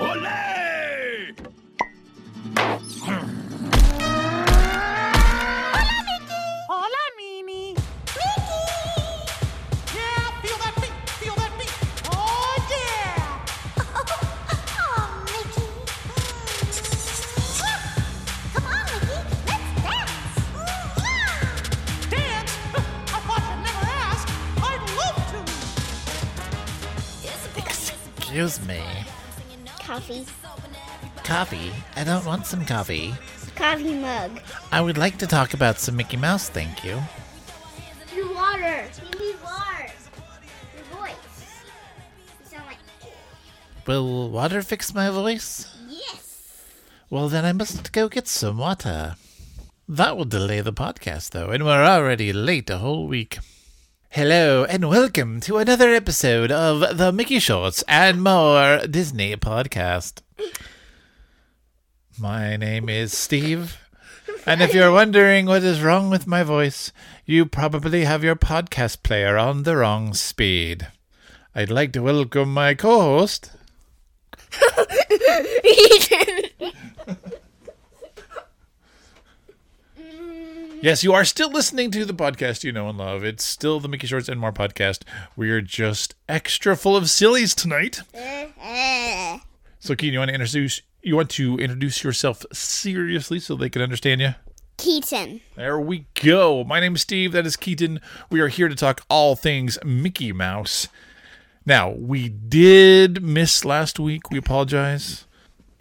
Olé! Coffee. Coffee? I don't want some coffee. Coffee mug. I would like to talk about some Mickey Mouse, thank you. Your water. You need water. Your voice. You sound like. Will water fix my voice? Yes. Well, then I must go get some water. That will delay the podcast, though, and we're already late a whole week. Hello, and welcome to another episode of the Mickey Shorts and More Disney podcast. My name is Steve, and if you're wondering what is wrong with my voice, you probably have your podcast player on the wrong speed. I'd like to welcome my co host, Yes, you are still listening to the podcast you know and love. It's still the Mickey Shorts and More podcast. We are just extra full of sillies tonight. So, Keaton, you want to introduce you want to introduce yourself seriously so they can understand you? Keaton. There we go. My name is Steve. That is Keaton. We are here to talk all things Mickey Mouse. Now, we did miss last week. We apologize.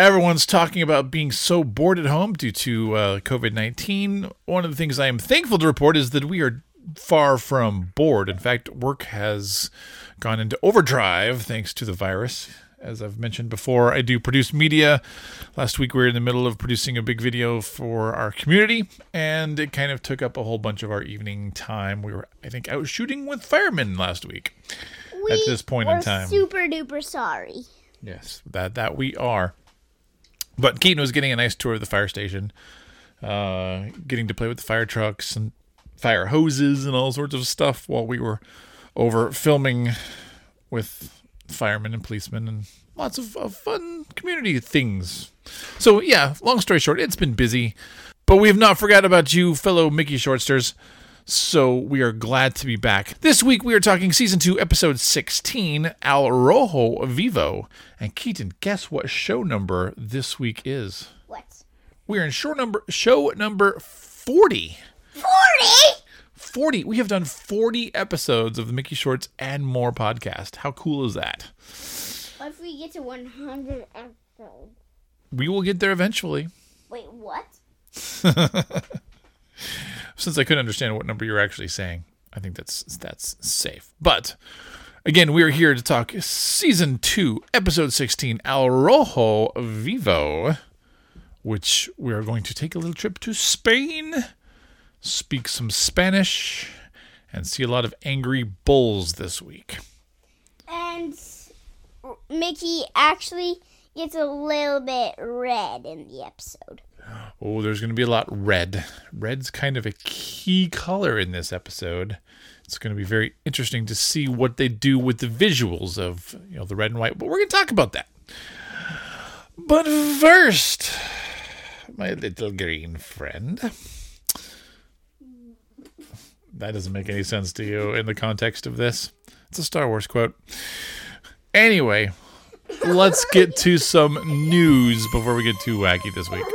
Everyone's talking about being so bored at home due to uh, COVID 19. One of the things I am thankful to report is that we are far from bored. In fact, work has gone into overdrive thanks to the virus. As I've mentioned before, I do produce media. Last week, we were in the middle of producing a big video for our community, and it kind of took up a whole bunch of our evening time. We were, I think, out shooting with firemen last week. We At this point in time. super duper sorry. Yes, that that we are. But Keaton was getting a nice tour of the fire station, uh, getting to play with the fire trucks and fire hoses and all sorts of stuff while we were over filming with firemen and policemen and lots of, of fun community things. So yeah, long story short, it's been busy, but we have not forgot about you, fellow Mickey Shortsters. So we are glad to be back. This week we are talking season two, episode sixteen, Al Rojo Vivo. And Keaton, guess what show number this week is? What? We are in show number show number forty. 40? 40. We have done 40 episodes of the Mickey Shorts and More podcast. How cool is that? What if we get to 100 episodes? We will get there eventually. Wait, what? Since I couldn't understand what number you're actually saying, I think that's that's safe. But again, we are here to talk season 2, episode 16, Al Rojo Vivo, which we are going to take a little trip to Spain, speak some Spanish, and see a lot of angry bulls this week. And Mickey actually gets a little bit red in the episode. Oh, there's going to be a lot red. Red's kind of a key color in this episode. It's going to be very interesting to see what they do with the visuals of, you know, the red and white, but we're going to talk about that. But first, my little green friend. That doesn't make any sense to you in the context of this. It's a Star Wars quote. Anyway, let's get to some news before we get too wacky this week.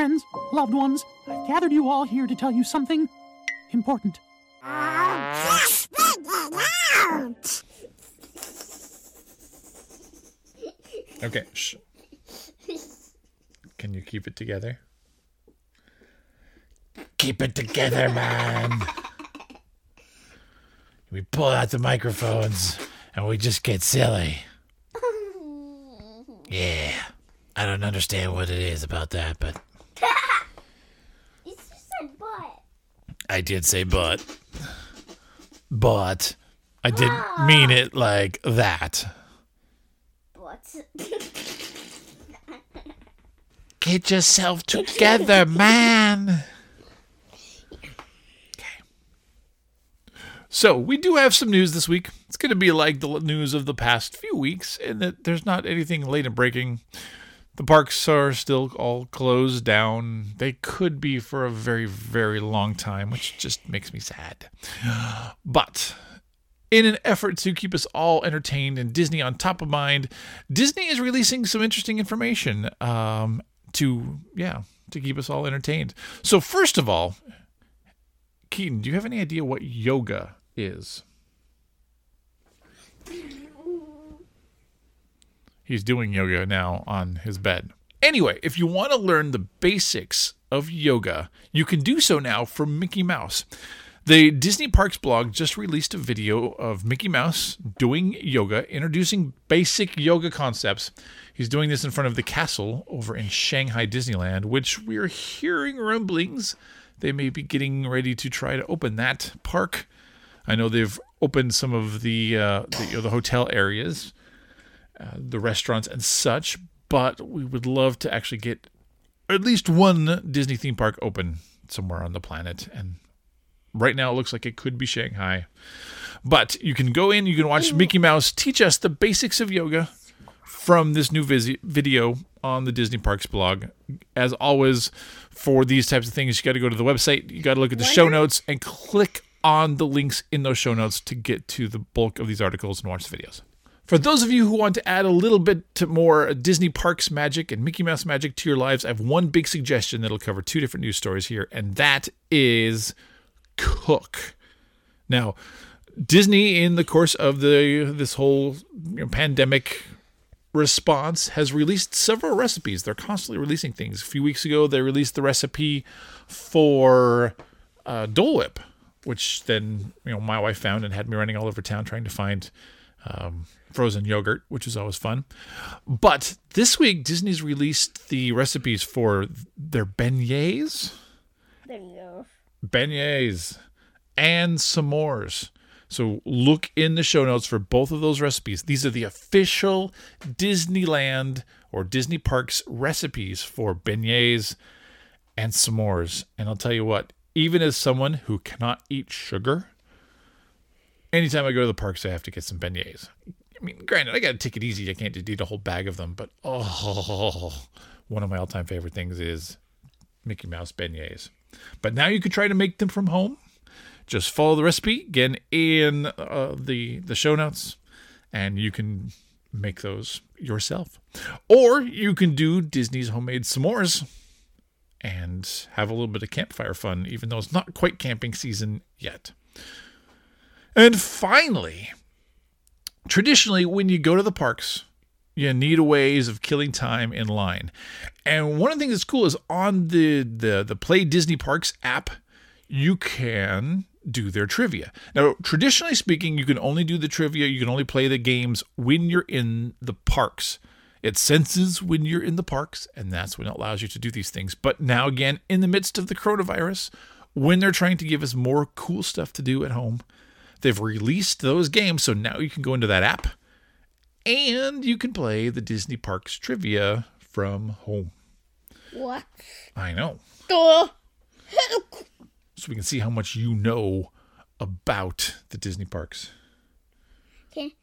Friends, loved ones, I've gathered you all here to tell you something important. Okay. Shh. Can you keep it together? Keep it together, man. We pull out the microphones and we just get silly. Yeah. I don't understand what it is about that, but You just said butt. I did say but. But I didn't mean it like that. Butt. Get yourself together, man. Okay. So, we do have some news this week. It's going to be like the news of the past few weeks, in that there's not anything late and breaking. The parks are still all closed down. They could be for a very, very long time, which just makes me sad. But in an effort to keep us all entertained and Disney on top of mind, Disney is releasing some interesting information um, to, yeah, to keep us all entertained. So, first of all, Keaton, do you have any idea what yoga is? He's doing yoga now on his bed. Anyway, if you want to learn the basics of yoga, you can do so now from Mickey Mouse. The Disney Parks blog just released a video of Mickey Mouse doing yoga, introducing basic yoga concepts. He's doing this in front of the castle over in Shanghai Disneyland, which we're hearing rumblings they may be getting ready to try to open that park. I know they've opened some of the uh, the, you know, the hotel areas, uh, the restaurants and such, but we would love to actually get at least one Disney theme park open somewhere on the planet. And right now, it looks like it could be Shanghai. But you can go in, you can watch Mickey Mouse teach us the basics of yoga from this new vis- video on the Disney Parks blog. As always, for these types of things, you got to go to the website, you got to look at the show notes, and click on the links in those show notes to get to the bulk of these articles and watch the videos. For those of you who want to add a little bit to more Disney Parks magic and Mickey Mouse magic to your lives, I have one big suggestion that'll cover two different news stories here, and that is cook. Now, Disney, in the course of the this whole you know, pandemic response, has released several recipes. They're constantly releasing things. A few weeks ago, they released the recipe for uh, Dole Whip, which then you know my wife found and had me running all over town trying to find um, frozen yogurt, which is always fun. But this week, Disney's released the recipes for their beignets go. beignets and s'mores. So look in the show notes for both of those recipes. These are the official Disneyland or Disney Parks recipes for beignets and s'mores. And I'll tell you what, even as someone who cannot eat sugar, anytime I go to the parks, I have to get some beignets. I mean, granted, I got to take it easy. I can't just eat a whole bag of them, but oh, one of my all-time favorite things is Mickey Mouse beignets. But now you could try to make them from home. Just follow the recipe again in uh, the the show notes, and you can make those yourself. Or you can do Disney's homemade s'mores and have a little bit of campfire fun, even though it's not quite camping season yet. And finally, traditionally, when you go to the parks, you need ways of killing time in line. And one of the things that's cool is on the the the Play Disney Parks app, you can do their trivia. Now, traditionally speaking, you can only do the trivia, you can only play the games when you're in the parks. It senses when you're in the parks, and that's when it allows you to do these things. But now, again, in the midst of the coronavirus, when they're trying to give us more cool stuff to do at home, they've released those games. So now you can go into that app and you can play the Disney Parks trivia from home. What? I know. Duh. So we can see how much you know about the Disney parks. Okay.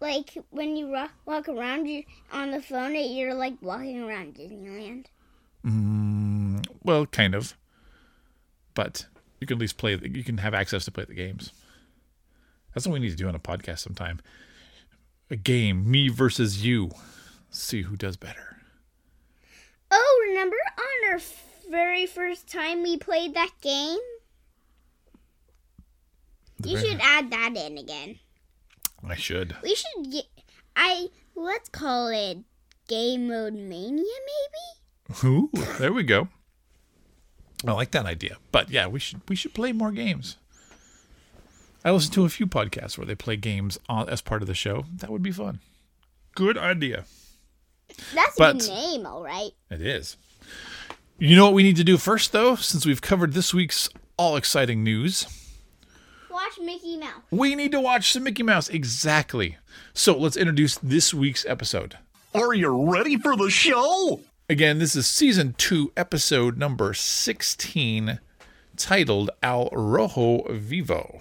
Like when you walk, walk around you on the phone, you're like walking around Disneyland. Mm, well, kind of. But you can at least play, the, you can have access to play the games. That's what we need to do on a podcast sometime. A game, me versus you. See who does better. Oh, remember on our very first time we played that game? The You very- should add that in again. I should. We should get. I let's call it game mode mania, maybe. Ooh, there we go. I like that idea. But yeah, we should we should play more games. I listen to a few podcasts where they play games on, as part of the show. That would be fun. Good idea. That's a But- good name, all right. It is. You know what we need to do first, though, since we've covered this week's all exciting news? Watch Mickey Mouse. We need to watch some Mickey Mouse. Exactly. So let's introduce this week's episode. Are you ready for the show? Again, this is season two, episode number 16, titled Al Rojo Vivo.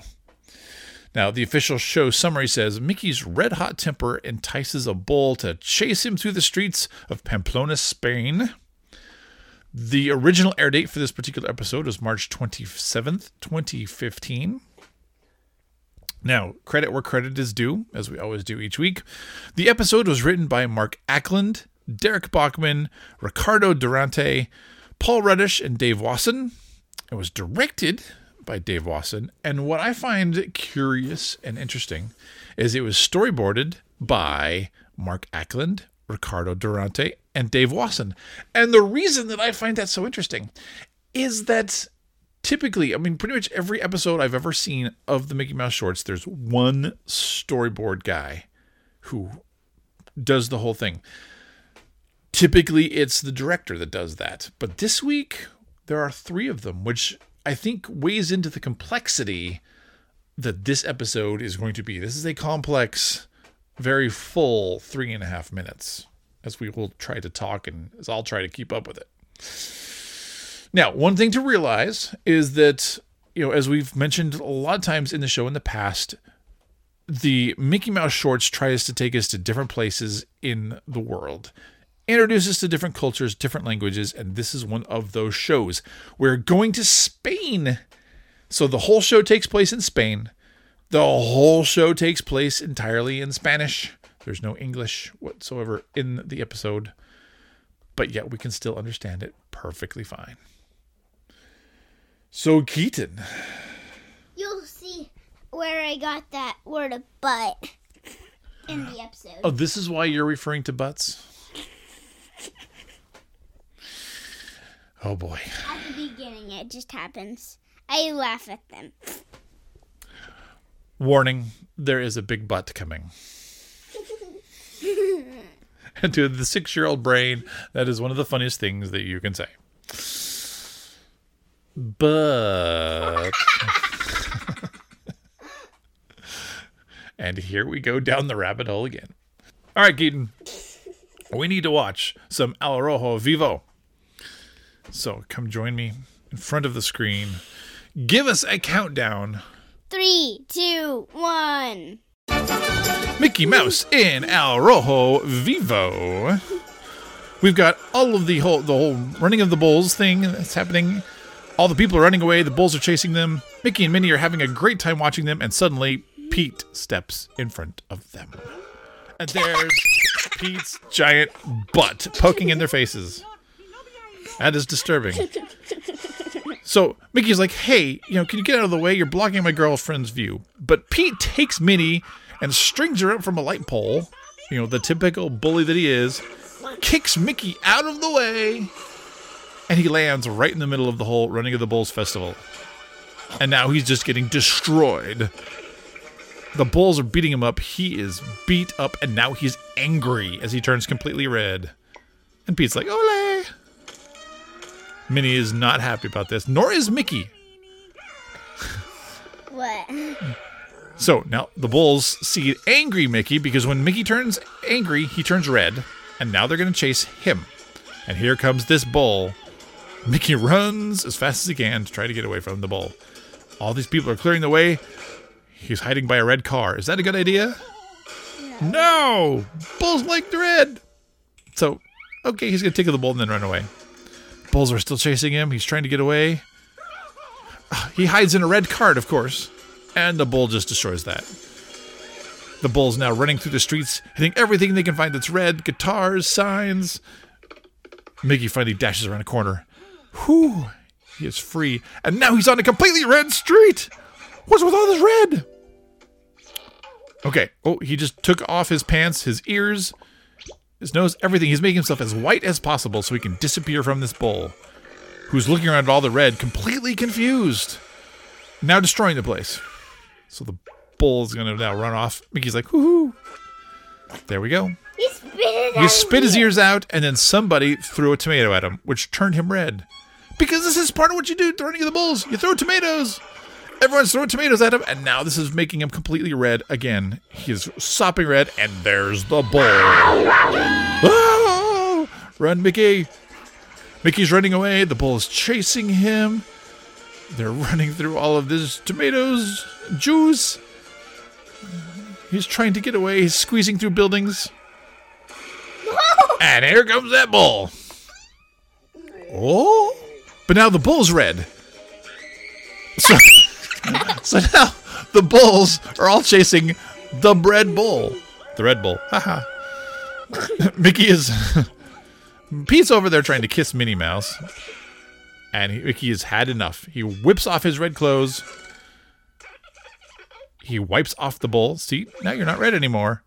Now, the official show summary says Mickey's red hot temper entices a bull to chase him through the streets of Pamplona, Spain. The original air date for this particular episode was March 27th, 2015. Now, credit where credit is due, as we always do each week. The episode was written by Mark Ackland, Derek Bachman, Ricardo Durante, Paul Reddish, and Dave Wasson. It was directed by Dave Wasson. And what I find curious and interesting is it was storyboarded by Mark Ackland, Ricardo Durante, and Dave Wasson. And the reason that I find that so interesting is that typically, I mean, pretty much every episode I've ever seen of the Mickey Mouse shorts, there's one storyboard guy who does the whole thing. Typically, it's the director that does that. But this week, there are three of them, which I think weighs into the complexity that this episode is going to be. This is a complex, very full three and a half minutes, as we will try to talk and as I'll try to keep up with it. Now, one thing to realize is that, you know, as we've mentioned a lot of times in the show in the past, the Mickey Mouse shorts tries to take us to different places in the world, introduce us to different cultures, different languages, and this is one of those shows. We're going to Spain. So the whole show takes place in Spain. The whole show takes place entirely in Spanish. There's no English whatsoever in the episode, but yet we can still understand it perfectly fine. So, Keaton, You'll see where I got that word of butt in the oh, episode. oh, this is why you're referring to butts? Oh boy. At the beginning, it just happens. I laugh at them. Warning, there is a big butt coming. and to the six year old brain, that is one of the funniest things that you can say. But. and here we go down the rabbit hole again. All right, Keaton. We need to watch some Al Rojo Vivo. So come join me in front of the screen. Give us a countdown Three, two, one. Mickey Mouse in Al Rojo Vivo. We've got all of the whole the whole running of the bulls thing that's happening. All the people are running away, the bulls are chasing them. Mickey and Minnie are having a great time watching them, and suddenly Pete steps in front of them. And there's Pete's giant butt poking in their faces. That is disturbing. So Mickey's like, hey, you know, can you get out of the way? You're blocking my girlfriend's view. But Pete takes Minnie and strings her up from a light pole, you know, the typical bully that he is, kicks Mickey out of the way, and he lands right in the middle of the whole Running of the Bulls festival. And now he's just getting destroyed. The bulls are beating him up. He is beat up, and now he's angry as he turns completely red. And Pete's like, Ole! Minnie is not happy about this, nor is Mickey. What? So now the Bulls see angry Mickey because when Mickey turns angry, he turns red, and now they're going to chase him. And here comes this bull. Mickey runs as fast as he can to try to get away from the bull. All these people are clearing the way. He's hiding by a red car. Is that a good idea? No! Bulls like the red! So, okay, he's going to tickle the bull and then run away. Bulls are still chasing him. He's trying to get away. He hides in a red cart, of course, and the bull just destroys that. The bull's now running through the streets, hitting everything they can find that's red guitars, signs. Mickey finally dashes around a corner. Whew, he is free, and now he's on a completely red street. What's with all this red? Okay, oh, he just took off his pants, his ears, his nose, everything. He's making himself as white as possible so he can disappear from this bull who's looking around at all the red, completely confused. Now destroying the place. So the bull is going to now run off. Mickey's like, whoo There we go. He spit it He spit his ears out, and then somebody threw a tomato at him, which turned him red. Because this is part of what you do during the bulls. You throw tomatoes. Everyone's throwing tomatoes at him, and now this is making him completely red again. He's sopping red, and there's the bull. Ah! Run, Mickey. Mickey's running away. The bull is chasing him. They're running through all of this tomatoes, juice. He's trying to get away. He's squeezing through buildings. And here comes that bull. Oh. But now the bull's red. So, so now the bulls are all chasing the red bull. The red bull. Haha. Mickey is. Pete's over there trying to kiss Minnie Mouse. And he, Mickey has had enough. He whips off his red clothes. He wipes off the bull. See, now you're not red anymore.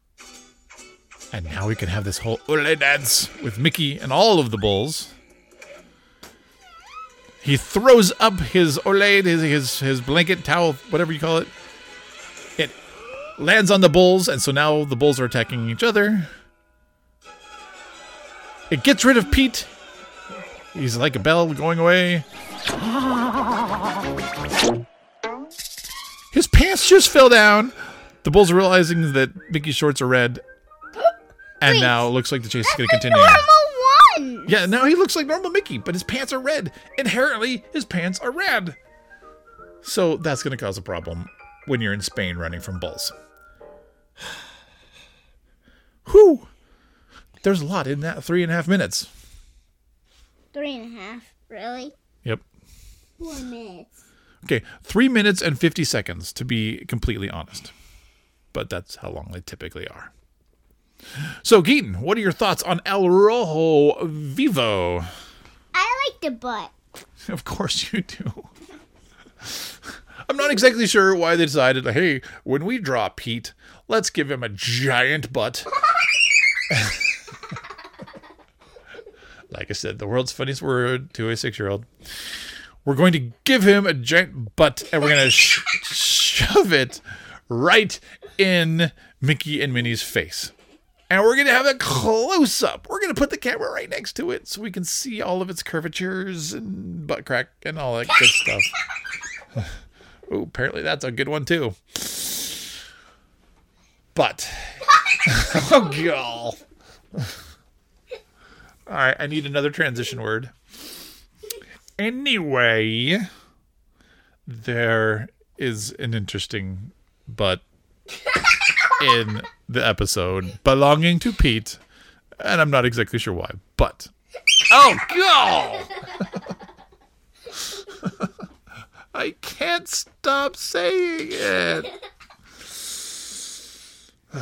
And now we can have this whole Ole dance with Mickey and all of the bulls. He throws up his Ole, his, his, his blanket, towel, whatever you call it. It lands on the bulls, and so now the bulls are attacking each other. It gets rid of Pete. He's like a bell going away. His pants just fell down. The bulls are realizing that Mickey's shorts are red. And now it looks like the chase is going to continue. normal. Yeah, now he looks like normal Mickey, but his pants are red. Inherently, his pants are red. So that's going to cause a problem when you're in Spain running from bulls. Whew. There's a lot in that three and a half minutes. Three and a half. Really? Yep. Four minutes. Okay, three minutes and 50 seconds to be completely honest. But that's how long they typically are. So, Keaton, what are your thoughts on El Rojo Vivo? I like the butt. Of course you do. I'm not exactly sure why they decided, hey, when we draw Pete, let's give him a giant butt. like I said, the world's funniest word to a six year old. We're going to give him a giant butt and we're going to sh- shove it right in Mickey and Minnie's face. And we're going to have a close up. We're going to put the camera right next to it so we can see all of its curvatures and butt crack and all that good stuff. oh, apparently that's a good one too. But, oh, God. All right, I need another transition word. Anyway, there is an interesting but in the episode belonging to Pete, and I'm not exactly sure why, but oh god, I can't stop saying it.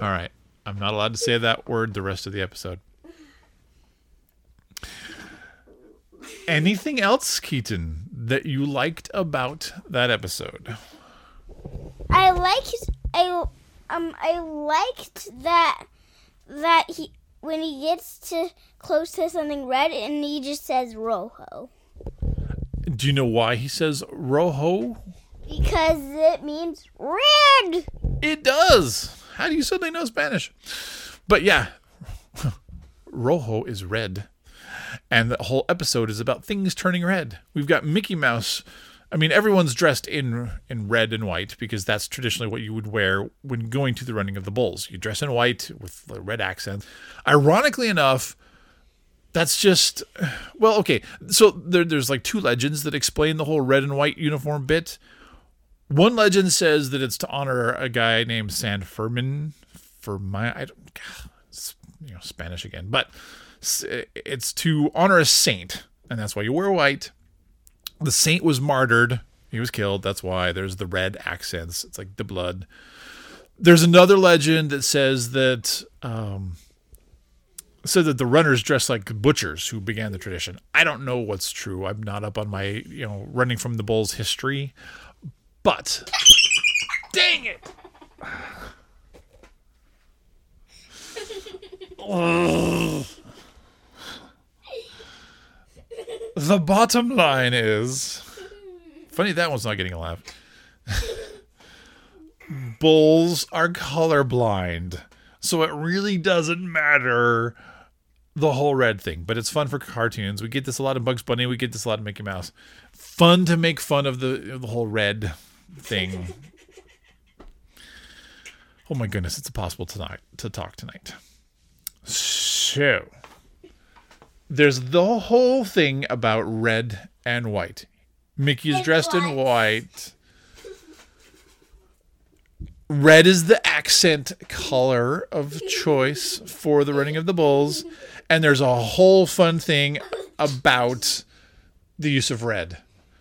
All right, I'm not allowed to say that word the rest of the episode. Anything else, Keaton, that you liked about that episode? I liked I um I liked that that he when he gets to close to something red and he just says rojo Do you know why he says rojo? because it means red. It does. How do you suddenly know Spanish? But yeah, rojo is red. And the whole episode is about things turning red. We've got Mickey Mouse. I mean, everyone's dressed in in red and white because that's traditionally what you would wear when going to the running of the bulls. You dress in white with the red accent. Ironically enough, that's just well, okay. So there, there's like two legends that explain the whole red and white uniform bit. One legend says that it's to honor a guy named San Fermin. For my, I don't, you know, Spanish again, but it's to honor a saint, and that's why you wear white. The saint was martyred; he was killed. That's why there's the red accents. It's like the blood. There's another legend that says that um, said that the runners dressed like butchers who began the tradition. I don't know what's true. I'm not up on my you know running from the bulls history, but dang it. Ugh. The bottom line is funny that one's not getting a laugh. Bulls are colorblind, so it really doesn't matter the whole red thing. But it's fun for cartoons. We get this a lot of Bugs Bunny. We get this a lot of Mickey Mouse. Fun to make fun of the of the whole red thing. Oh my goodness, it's impossible tonight to talk tonight. So there's the whole thing about red and white. Mickey's dressed in white. red is the accent color of choice for the running of the bulls and there's a whole fun thing about the use of red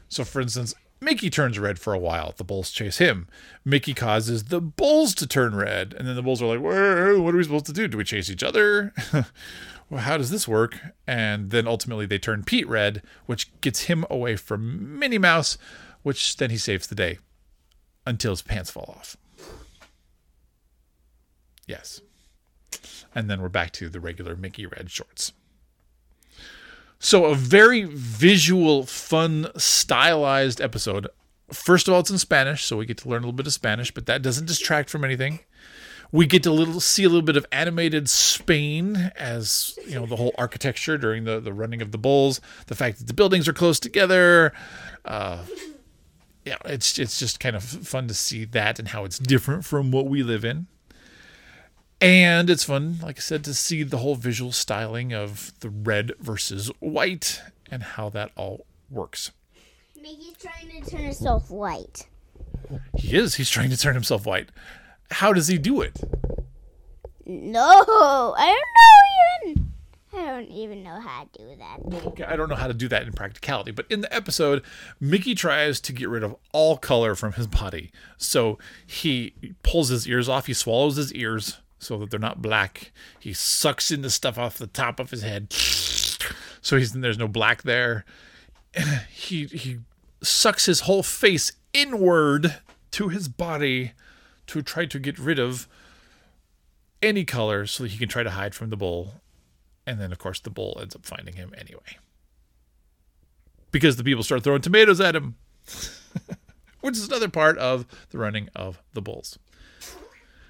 so for instance mickey turns red for a while. The bulls chase him. Mickey causes the bulls to turn red and then the bulls are like "Whoa, what are we supposed to do? Do we chase each other? Well how does this work? And then ultimately they turn pete red which gets him away from minnie mouse which then he saves the day until his pants fall off. Yes. And then we're back to the regular Mickey Red shorts. So, a very visual, fun, stylized episode. First of all, it's in Spanish, so we get to learn a little bit of Spanish, but that doesn't distract from anything. We get to little see a little bit of animated Spain as you know the whole architecture during the the running of the bulls, the fact that the buildings are close together. Uh, yeah, it's it's just kind of fun to see that and how it's different from what we live in. And it's fun, like I said, to see the whole visual styling of the red versus white and how that all works. Mickey's trying to turn himself white. He is, he's trying to turn himself white. How does he do it? No, I don't know even. I don't even know how to do that. Okay, I don't know how to do that in practicality, but in the episode, Mickey tries to get rid of all color from his body. So he pulls his ears off, he swallows his ears so that they're not black. He sucks in the stuff off the top of his head. So he's there's no black there. He he sucks his whole face inward to his body to try to get rid of any color so that he can try to hide from the bull. And then of course the bull ends up finding him anyway. Because the people start throwing tomatoes at him. Which is another part of the running of the bulls.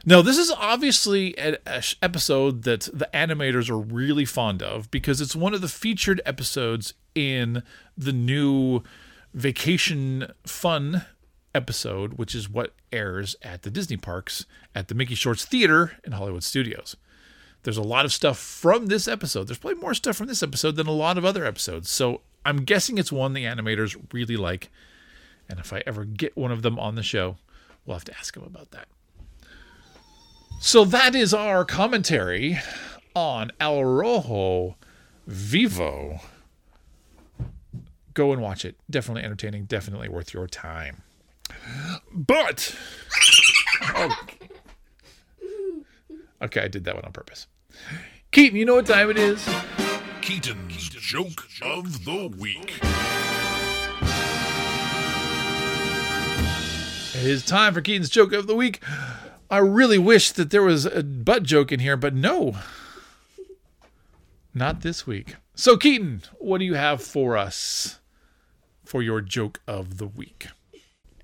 Now, this is obviously an episode that the animators are really fond of because it's one of the featured episodes in the new Vacation Fun episode, which is what airs at the Disney parks at the Mickey Shorts Theater in Hollywood Studios. There's a lot of stuff from this episode. There's probably more stuff from this episode than a lot of other episodes. So I'm guessing it's one the animators really like. And if I ever get one of them on the show, we'll have to ask them about that. So that is our commentary on El Rojo Vivo. Go and watch it. Definitely entertaining, definitely worth your time. But okay. okay, I did that one on purpose. Keaton, you know what time it is? Keaton's Joke of the Week. It is time for Keaton's joke of the week. I really wish that there was a butt joke in here, but no. Not this week. So, Keaton, what do you have for us for your joke of the week?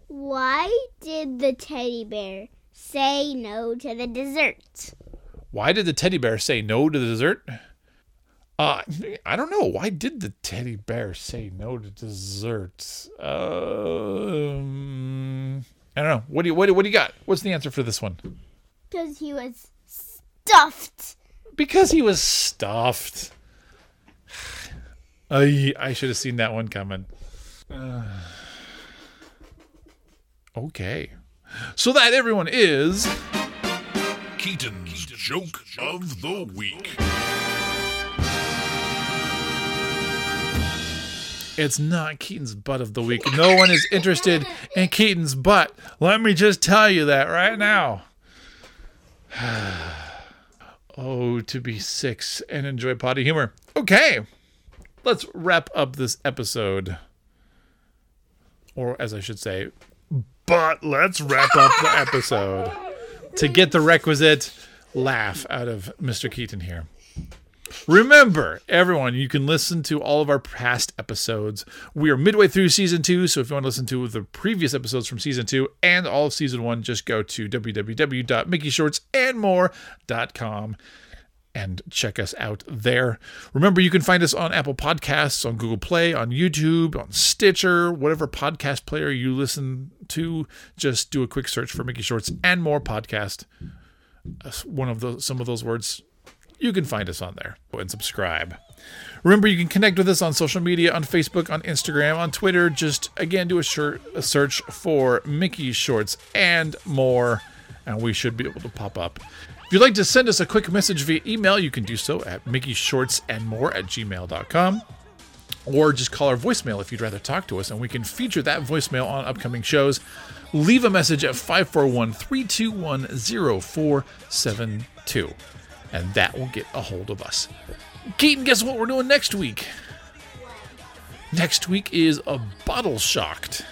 Why did the teddy bear say no to the dessert? Why did the teddy bear say no to the dessert? Uh, I don't know. Why did the teddy bear say no to dessert? Um, I don't know. What do you what, do- what do you got? What's the answer for this one? Because he was stuffed. Because he was stuffed. I I should have seen that one coming. Uh, okay. So that everyone is Keaton's Joke of the Week. It's not Keaton's butt of the week. No one is interested in Keaton's butt. Let me just tell you that right now. oh, to be six and enjoy potty humor. Okay. Let's wrap up this episode. Or as I should say, but let's wrap up the episode to get the requisite laugh out of Mr. Keaton here. Remember, everyone, you can listen to all of our past episodes. We are midway through season two, so if you want to listen to the previous episodes from season two and all of season one, just go to www.mickeyshortsandmore.com and check us out there. Remember, you can find us on Apple Podcasts, on Google Play, on YouTube, on Stitcher, whatever podcast player you listen to. Just do a quick search for Mickey Shorts and More podcast. One of those, some of those words you can find us on there and subscribe. Remember, you can connect with us on social media on Facebook, on Instagram, on Twitter. Just again, do a, shir- a search for Mickey Shorts and more. and we should be able to pop up. If you'd like to send us a quick message via email, you can do so at mickeyshortsandmore at gmail.com or just call our voicemail if you'd rather talk to us, and we can feature that voicemail on upcoming shows. Leave a message at 541 321 0472, and that will get a hold of us. Keaton, guess what we're doing next week? Next week is a Bottle Shocked.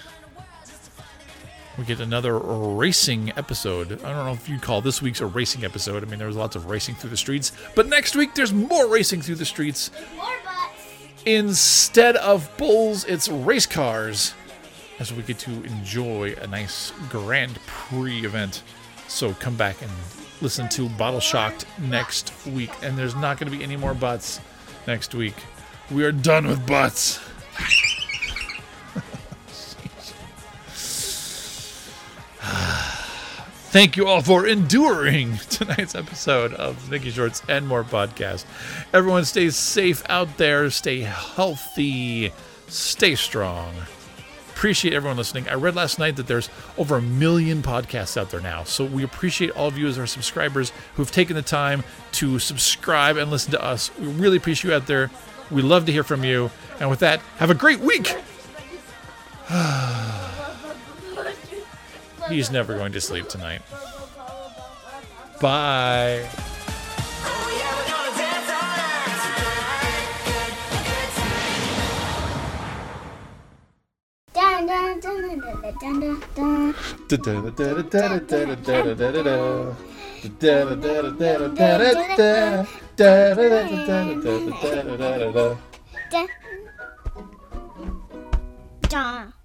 We get another racing episode. I don't know if you'd call this week's a racing episode. I mean, there was lots of racing through the streets, but next week there's more racing through the streets. Instead of bulls, it's race cars. As we get to enjoy a nice Grand Prix event. So come back and listen to Bottle Shocked next week. And there's not going to be any more butts next week. We are done with butts. Thank you all for enduring tonight's episode of Mickey Shorts and More podcast. Everyone stay safe out there, stay healthy, stay strong. Appreciate everyone listening. I read last night that there's over a million podcasts out there now. So we appreciate all of you as our subscribers who've taken the time to subscribe and listen to us. We really appreciate you out there. We love to hear from you. And with that, have a great week. He's never going to sleep tonight. Bye. Dun.